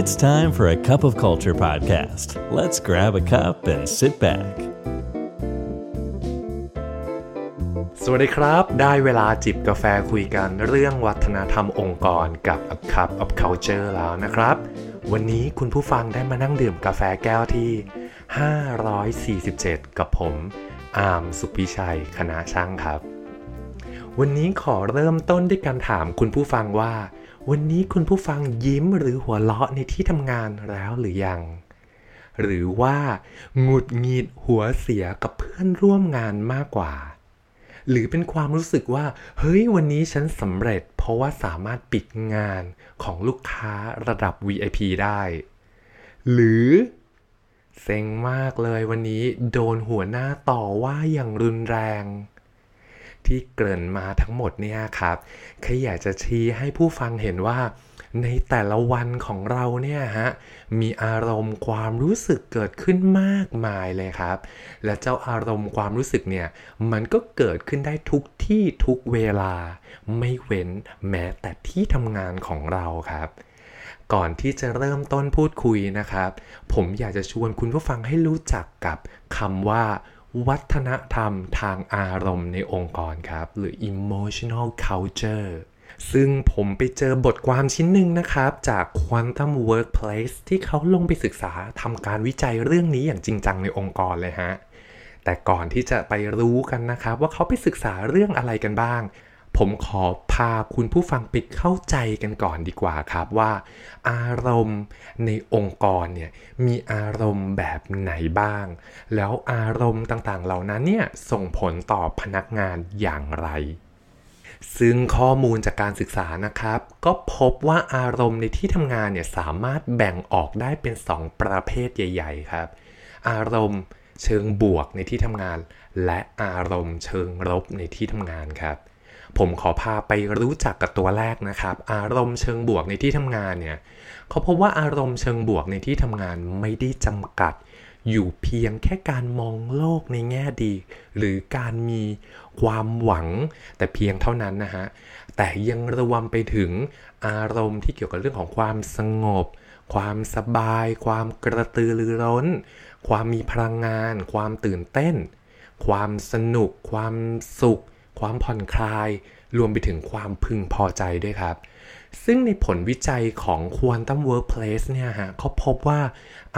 It's time for a cup of culture podcast. Let's grab a cup and sit back. สวัสดีครับ ได้เวลาจิบกาแฟคุยกันเรื่องวัฒนธรรมองค์กรกับ A Cup of Culture แล้วนะครับ วันนี้คุณผู้ฟังได้มานั่งดื่มกาแฟแก้วที่ 547 กับผม อาร์มสุพิชัย คณะช่างครับ วันนี้ขอเริ่มต้นด้วยการถามคุณผู้ฟังว่า วันนี้คุณผู้ฟังยิ้มหรือหัวเราะในที่ทำงานแล้วหรือยัง หรือว่าหงุดหงิดหัวเสียกับเพื่อนร่วมงานมากกว่า หรือเป็นความรู้สึกว่า เฮ้ยวันนี้ฉันสำเร็จ เพราะว่าสามารถปิดงานของลูกค้าระดับ VIP ได้ หรือเซ็งมากเลยวันนี้โดนหัวหน้าต่อว่าอย่างรุนแรง ที่เกริ่นมาทั้งหมดเนี่ยครับแค่อยากจะชี้ให้ผู้ฟังเห็นว่าในแต่ละวันของเราเนี่ยฮะมีอารมณ์ความรู้สึกเกิดขึ้นมากมายเลยครับ และเจ้าอารมณ์ความรู้สึกเนี่ยมันก็เกิดขึ้นได้ทุกที่ทุกเวลา ไม่เว้นแม้แต่ที่ทำงานของเราครับก่อนที่จะเริ่มต้นพูดคุยนะครับ ผมอยากจะชวนคุณผู้ฟังให้รู้จักกับคำว่า วัฒนธรรมทางอารมณ์ในองค์กรครับ หรือ emotional culture ซึ่งผมไปเจอบทความชิ้นหนึ่งนะครับ จาก Quantum Workplace ที่เขาลงไปศึกษาทำการวิจัยเรื่องนี้อย่างจริงจังในองค์กรเลยฮะ แต่ก่อนที่จะไปรู้กันนะครับ ว่าเขาไปศึกษาเรื่องอะไรกันบ้าง ผมขอพาคุณผู้ฟังไปเข้าใจกันก่อนดีกว่าครับว่า อารมณ์ในองค์กรเนี่ยมีอารมณ์แบบไหนบ้าง แล้วอารมณ์ต่างๆเหล่านั้นเนี่ยส่งผลต่อพนักงานอย่างไร ซึ่งข้อมูลจากการศึกษานะครับ ก็พบว่าอารมณ์ในที่ทำงานเนี่ยสามารถแบ่งออกได้เป็น 2 ประเภทใหญ่ ๆ ครับ อารมณ์เชิงบวกในที่ทำงาน และอารมณ์เชิงลบในที่ทำงานครับ ผมขอพาไปรู้จักกับตัวแรกนะครับ อารมณ์เชิงบวกในที่ทำงานเนี่ยเขาพบว่าอารมณ์เชิงบวกในที่ทำงานไม่ได้จำกัด อยู่เพียงแค่การมองโลกในแง่ดี หรือการมีความหวังแต่เพียงเท่านั้นนะฮะ แต่ยังรวมไปถึงอารมณ์ที่เกี่ยวกับเรื่องของความสงบ ความสบาย ความกระตือรือร้น ความมีพลังงาน ความตื่นเต้น ความสนุก ความสุข ความผ่อนคลาย รวมไปถึงความพึงพอใจด้วยครับ ซึ่งในผลวิจัยของ Quantum Workplace เนี่ยฮะเขาพบว่า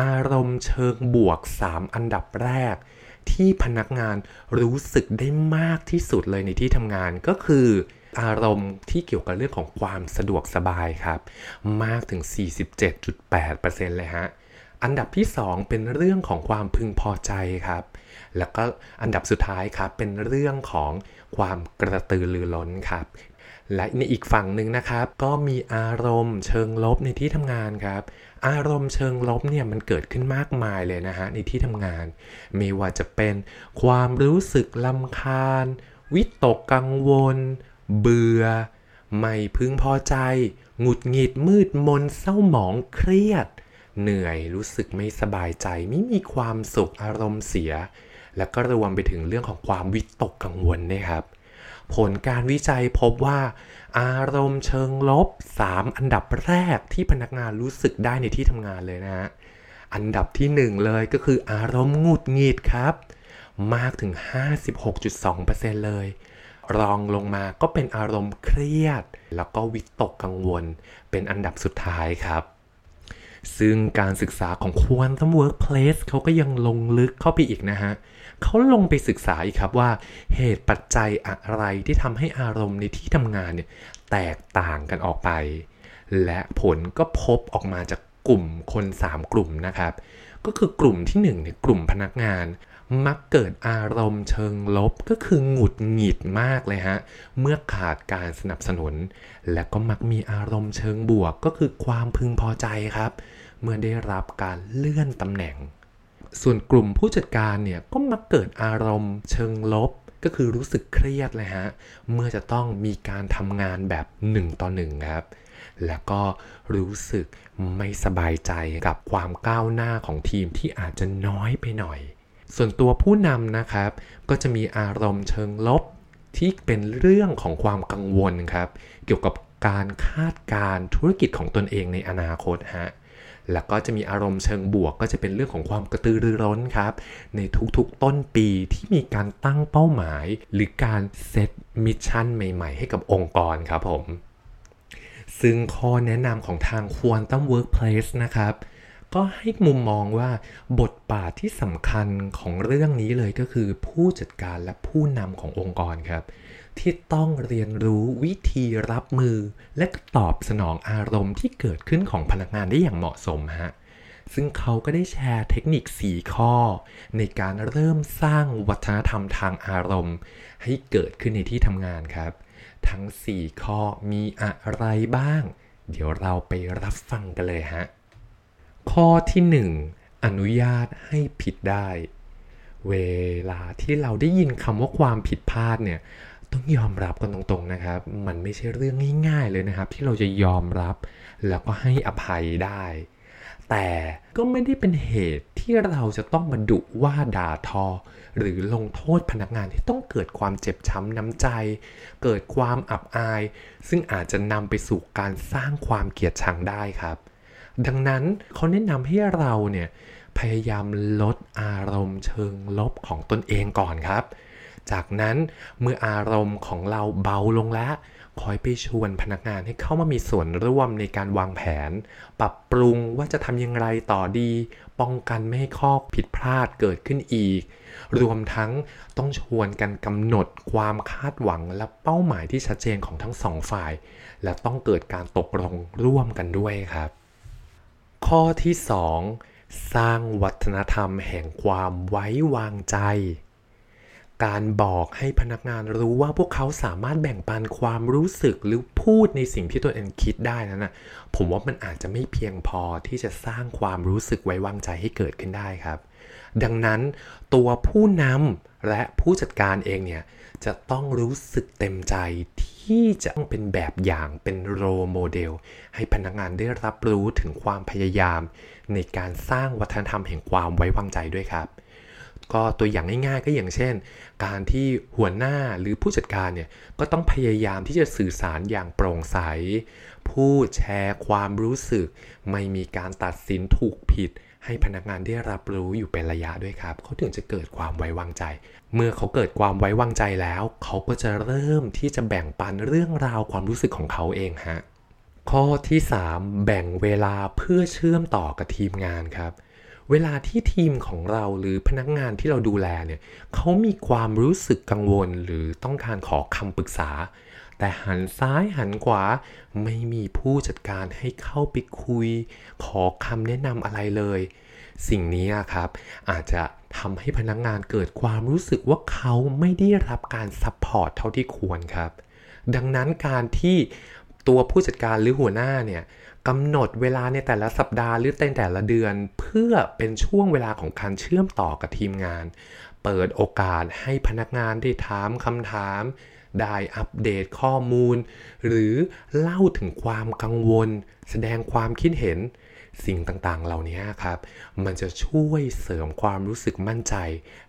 อารมณ์เชิงบวก 3 อันดับแรก ที่พนักงานรู้สึกได้มากที่สุดเลยในที่ทำงานก็คืออารมณ์ที่เกี่ยวกับเรื่องของความสะดวกสบายครับ มากถึง 47.8%เลยฮะ อันดับที่ 2 เป็นเรื่องของความพึงพอใจครับ แล้วก็อันดับสุดท้ายครับเป็นเรื่องของความกระตือรือร้นครับ และในอีกฝั่งหนึ่งนะครับ ก็มีอารมณ์เชิงลบในที่ทำงานครับ อารมณ์เชิงลบเนี่ยมันเกิดขึ้นมากมายเลยนะฮะในที่ทำงาน ไม่ว่าจะเป็นความรู้สึกลำคาญ วิตกกังวล เบื่อ ไม่พึงพอใจ หงุดหงิดมืดมนเศร้าหมองเครียด เหนื่อย รู้สึกไม่สบายใจ ไม่มีความสุขอารมณ์เสีย แล้วก็รวมไปถึงเรื่องของความวิตกกังวลนะครับ ผลการวิจัยพบว่า อารมณ์เชิงลบ 3 อันดับแรกที่พนักงานรู้สึกได้ในที่ทำงานเลยนะฮะอันดับที่ 1 เลยก็คืออารมณ์งุดหงิดครับ มากถึง 56.2%เลย รองลงมาก็เป็นอารมณ์เครียด แล้วก็วิตกกังวล เป็นอันดับสุดท้ายครับ ซึ่งการศึกษาของ Quantum Workplace เขาก็ยังลงลึกเข้าไปอีกนะฮะเขาลงไปศึกษาอีกครับว่าเหตุปัจจัยอะไรที่ทำให้อารมณ์ในที่ทำงานเนี่ยแตกต่างกันออกไป และผลก็พบออกมาจากกลุ่มคน 3 กลุ่มนะครับ ก็คือกลุ่มที่1เนี่ยกลุ่มพนักงาน มักเกิดอารมณ์เชิงลบก็คือหงุดหงิดมากเลยฮะ เมื่อขาดการสนับสนุน และก็มักมีอารมณ์เชิงบวกก็คือความพึงพอใจครับ เมื่อได้รับการเลื่อนตำแหน่ง ส่วนกลุ่มผู้จัดการเนี่ยก็มักเกิดอารมณ์ เชิงลบก็คือรู้สึกเครียดเลยฮะ เมื่อจะต้องมีการทำงานแบบ1ต่อ1ครับ แล้วก็รู้สึกไม่สบายใจกับความก้าวหน้าของทีมที่อาจจะน้อยไปหน่อย ส่วนตัวผู้นำนะครับ ก็จะมีอารมณ์เชิงลบที่เป็นเรื่องของความกังวลครับ เกี่ยวกับการคาดการณ์ธุรกิจของตนเองในอนาคตฮะ แล้วก็จะมีอารมณ์เชิงบวก ก็จะเป็นเรื่องของความกระตือรือร้นครับ ในทุกๆต้นปีที่มีการตั้งเป้าหมาย หรือการ set mission ใหม่ ๆ ให้กับองค์กรครับผม ซึ่งข้อแนะนำของทาง Quantum Workplace นะครับ ก็ให้มุมมองว่าบทบาทที่สำคัญของเรื่องนี้เลยก็คือผู้จัดการและผู้นำขององค์กรครับ ที่ต้องเรียนรู้วิธีรับมือ และตอบสนองอารมณ์ที่เกิดขึ้นของพนักงานได้อย่างเหมาะสมฮะซึ่งเขาก็ได้แชร์เทคนิค 4 ข้อ ในการเริ่มสร้างวัฒนธรรมทางอารมณ์ ให้เกิดขึ้นในที่ทำงานครับ ทั้ง 4 ข้อมีอะไรบ้าง เดี๋ยวเราไปรับฟังกันเลยฮะ ข้อที่ 1 อนุญาตให้ผิดได้ เวลาที่เราได้ยินคำว่าความผิดพลาดเนี่ยต้องยอมรับกันตรงๆนะครับ มันไม่ใช่เรื่องง่าย ๆเลยนะครับ ที่เราจะยอมรับแล้วก็ให้อภัยได้ แต่ก็ไม่ได้เป็นเหตุที่เราจะต้องมาดุว่าด่าทอ หรือลงโทษพนักงานที่ต้องเกิดความเจ็บช้ำน้ำใจ เกิดความอับอาย ซึ่งอาจจะนำไปสู่การสร้างความเกลียดชังได้ครับ ดังนั้นเขาแนะนำให้เราเนี่ยพยายามลดอารมณ์เชิงลบของตนเองก่อนครับ จากนั้นเมื่ออารมณ์ของเราเบาลงแล้วคอยไปชวนพนักงานให้เข้ามามีส่วนร่วมในการวางแผน ปรับปรุงว่าจะทำอย่างไรต่อดี ป้องกันไม่ให้ข้อผิดพลาดเกิดขึ้นอีก รวมทั้งต้องชวนกันกำหนดความคาดหวังและเป้าหมายที่ชัดเจนของทั้งสองฝ่าย และต้องเกิดการตกลงร่วมกันด้วยครับ ข้อที่ 2 สร้างวัฒนธรรมแห่งความไว้วางใจ การบอกให้พนักงานรู้ว่าพวกเขาสามารถแบ่งปันความรู้สึกหรือพูดในสิ่งที่ตัวเองคิดได้นั้นนะผมว่ามันอาจจะไม่เพียงพอที่จะสร้างความรู้สึกไว้วางใจให้เกิดขึ้นได้ครับ ดังนั้นตัวผู้นำและผู้จัดการเองเนี่ยจะต้องรู้สึกเต็มใจที่จะต้องเป็นแบบอย่างเป็นโรโมเดล ให้พนักงานได้รับรู้ถึงความพยายาม ในการสร้างวัฒนธรรมแห่งความไว้วางใจด้วยครับ ก็ตัวอย่างง่ายๆก็อย่างเช่น การที่หัวหน้าหรือผู้จัดการเนี่ยก็ต้องพยายามที่จะสื่อสารอย่างโปร่งใส พูดแชร์ความรู้สึก ไม่มีการตัดสินถูกผิด ให้พนักงานได้รับรู้อยู่เป็นระยะด้วยครับ เขาถึงจะเกิดความไว้วางใจ เมื่อเขาเกิดความไว้วางใจแล้ว เขาก็จะเริ่มที่จะแบ่งปันเรื่องราวความรู้สึกของเขาเองฮะข้อที่ 3 แบ่งเวลาเพื่อเชื่อมต่อกับทีมงานครับ เวลาที่ทีมของเราหรือพนักงานที่เราดูแลเนี่ยเขามีความรู้สึกกังวลหรือต้องการขอคำปรึกษา แต่หันซ้ายหันขวาไม่มีผู้จัดการให้เข้าไปคุย ขอคำแนะนำอะไรเลย สิ่งนี้ครับ อาจจะทำให้พนักงานเกิดความรู้สึกว่าเขาไม่ได้รับการ support เท่าที่ควรครับ ดังนั้นการที่ตัวผู้จัดการหรือหัวหน้าเนี่ยกำหนดเวลาในแต่ละสัปดาห์หรือในแต่ละเดือน เพื่อเป็นช่วงเวลาของการเชื่อมต่อกับทีมงาน เปิดโอกาสให้พนักงานได้ถามคำถาม ได้อัปเดตข้อมูล หรือเล่าถึงความกังวล แสดงความคิดเห็นสิ่งต่างๆ เหล่านี้ครับ มันจะช่วยเสริมความรู้สึกมั่นใจ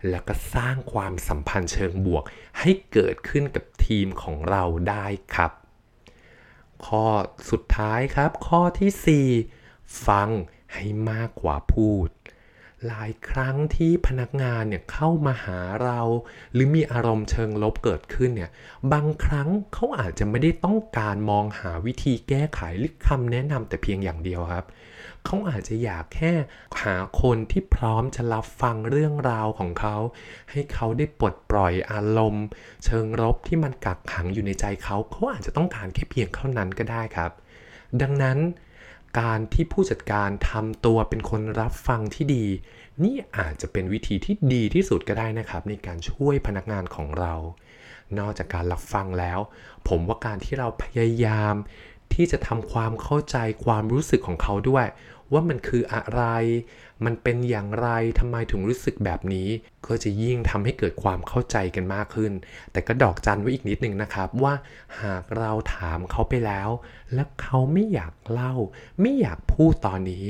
และก็สร้างความสัมพันธ์เชิงบวก ให้เกิดขึ้นกับทีมของเราได้ครับ ข้อสุดท้ายครับ ข้อที่ 4 ฟังให้มากกว่าพูด หลายครั้งที่พนักงานเนี่ยเข้ามาหาเรา หรือมีอารมณ์เชิงลบเกิดขึ้นเนี่ยบางครั้งเขาอาจจะไม่ได้ต้องการมองหาวิธีแก้ไขหรือคำแนะนำแต่เพียงอย่างเดียวครับเขาอาจจะอยากแค่หาคนที่พร้อมจะรับฟังเรื่องราวของเขา ให้เขาได้ปลดปล่อยอารมณ์ เชิงลบที่มันกักขังอยู่ในใจเขาเขาอาจจะต้องการแค่เพียงเท่านั้นก็ได้ครับ ดังนั้น การที่ผู้จัดการทำตัวเป็นคนรับฟังที่ดี นี่อาจจะเป็นวิธีที่ดีที่สุดก็ได้นะครับ ในการช่วยพนักงานของเรา นอกจากการรับฟังแล้ว ผมว่าการที่เราพยายามที่จะทำความเข้าใจความรู้สึกของเขาด้วย ว่ามันคืออะไร มันเป็นอย่างไรทำไมถึงรู้สึกแบบนี้ ก็จะยิ่งทำให้เกิดความเข้าใจกันมากขึ้น แต่ก็ดอกจันไว้อีกนิดนึงนะครับว่าหากเราถามเขาไปแล้ว และเขาไม่อยากเล่า ไม่อยากพูดตอนนี้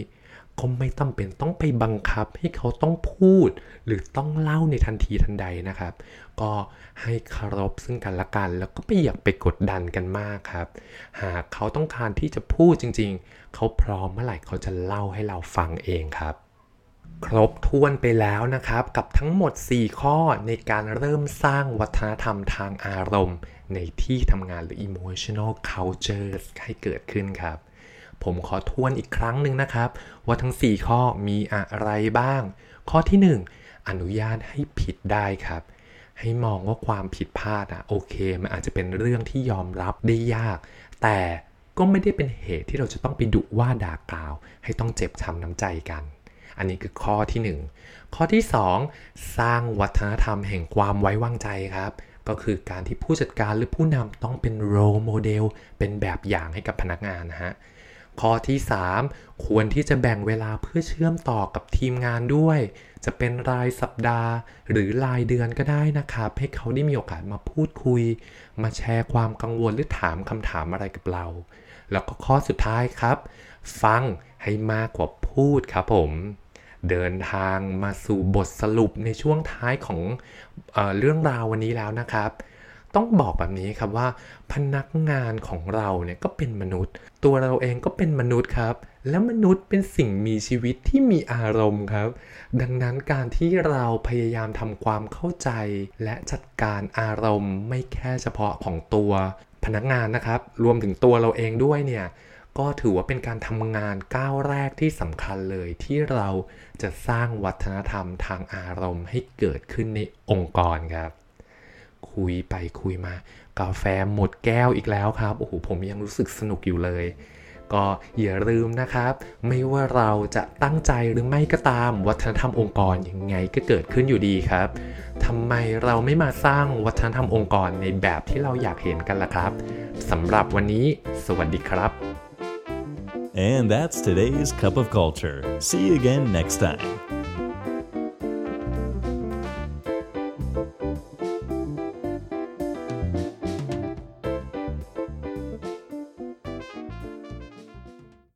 ก็ไม่จำเป็นต้องไปบังคับให้เขาต้องพูด หรือต้องเล่าในทันทีทันใดนะครับ ก็ให้เคารพซึ่งกันและกัน แล้วก็ไม่อยากไปกดดันกันมากครับ หากเขาต้องการที่จะพูดจริง ๆ เขาพร้อมเมื่อไหร่เขาจะเล่าให้เราฟังเองครับครบถ้วนไปแล้วนะครับ กับทั้งหมด 4 ข้อในการเริ่มสร้างวัฒนธรรมทางอารมณ์ ในที่ทำงานหรือ emotional culture ให้เกิดขึ้นครับ ผมขอทวนอีกครั้งหนึ่งนะครับ ว่าทั้ง 4 ข้อมีอะไรบ้าง ข้อที่ 1 อนุญาตให้ผิดได้ครับ ให้มองว่าความผิดพลาดอะโอเค มันอาจจะเป็นเรื่องที่ยอมรับได้ยาก แต่ก็ไม่ได้เป็นเหตุที่เราจะต้องไปดุว่าด่ากล่าว ให้ต้องเจ็บช้ำน้ำใจกัน อันนี้คือข้อที่ 1 ข้อที่ 2 สร้างวัฒนธรรมแห่งความไว้วางใจครับก็คือการที่ผู้จัดการหรือผู้นำต้องเป็นโรโมเดลเป็นแบบอย่างให้กับพนักงานนะฮะ ข้อที่ 3 ควรที่จะแบ่งเวลาเพื่อเชื่อมต่อกับทีมงานด้วย จะเป็นรายสัปดาห์ หรือรายเดือนก็ได้นะครับ ให้เขาได้มีโอกาสมาพูดคุย มาแชร์ความกังวลหรือถามคำถามอะไรกับเรา แล้วก็ข้อสุดท้ายครับ ฟังให้มากกว่าพูดครับผมเดินทางมาสู่บทสรุปในช่วงท้ายของเออเรื่องราววันนี้แล้วนะครับ ต้องบอกแบบนี้ครับว่า พนักงานของเราเนี่ยก็เป็นมนุษย์ ตัวเราเองก็เป็นมนุษย์ครับ และมนุษย์เป็นสิ่งมีชีวิตที่มีอารมณ์ครับ ดังนั้นการที่เราพยายามทำความเข้าใจ และจัดการอารมณ์ไม่แค่เฉพาะของตัวพนักงานนะครับ รวมถึงตัวเราเองด้วยเนี่ยก็ถือว่าเป็นการทำงานก้าวแรกที่สำคัญเลยที่เราจะสร้างวัฒนธรรมทางอารมณ์ให้เกิดขึ้นในองค์กรครับ คุยไปคุยมา กาแฟหมดแก้วอีกแล้วครับ โอ้โห ผมยังรู้สึกสนุกอยู่เลย ก็อย่าลืมนะครับ ไม่ว่าเราจะตั้งใจหรือไม่ก็ตาม วัฒนธรรมองค์กรยังไงก็เกิดขึ้นอยู่ดีครับทำไมเราไม่มาสร้างวัฒนธรรมองค์กรในแบบที่เราอยากเห็นกันล่ะครับสำหรับวันนี้ สวัสดีครับ And that's today's Cup of Culture. See you again next time.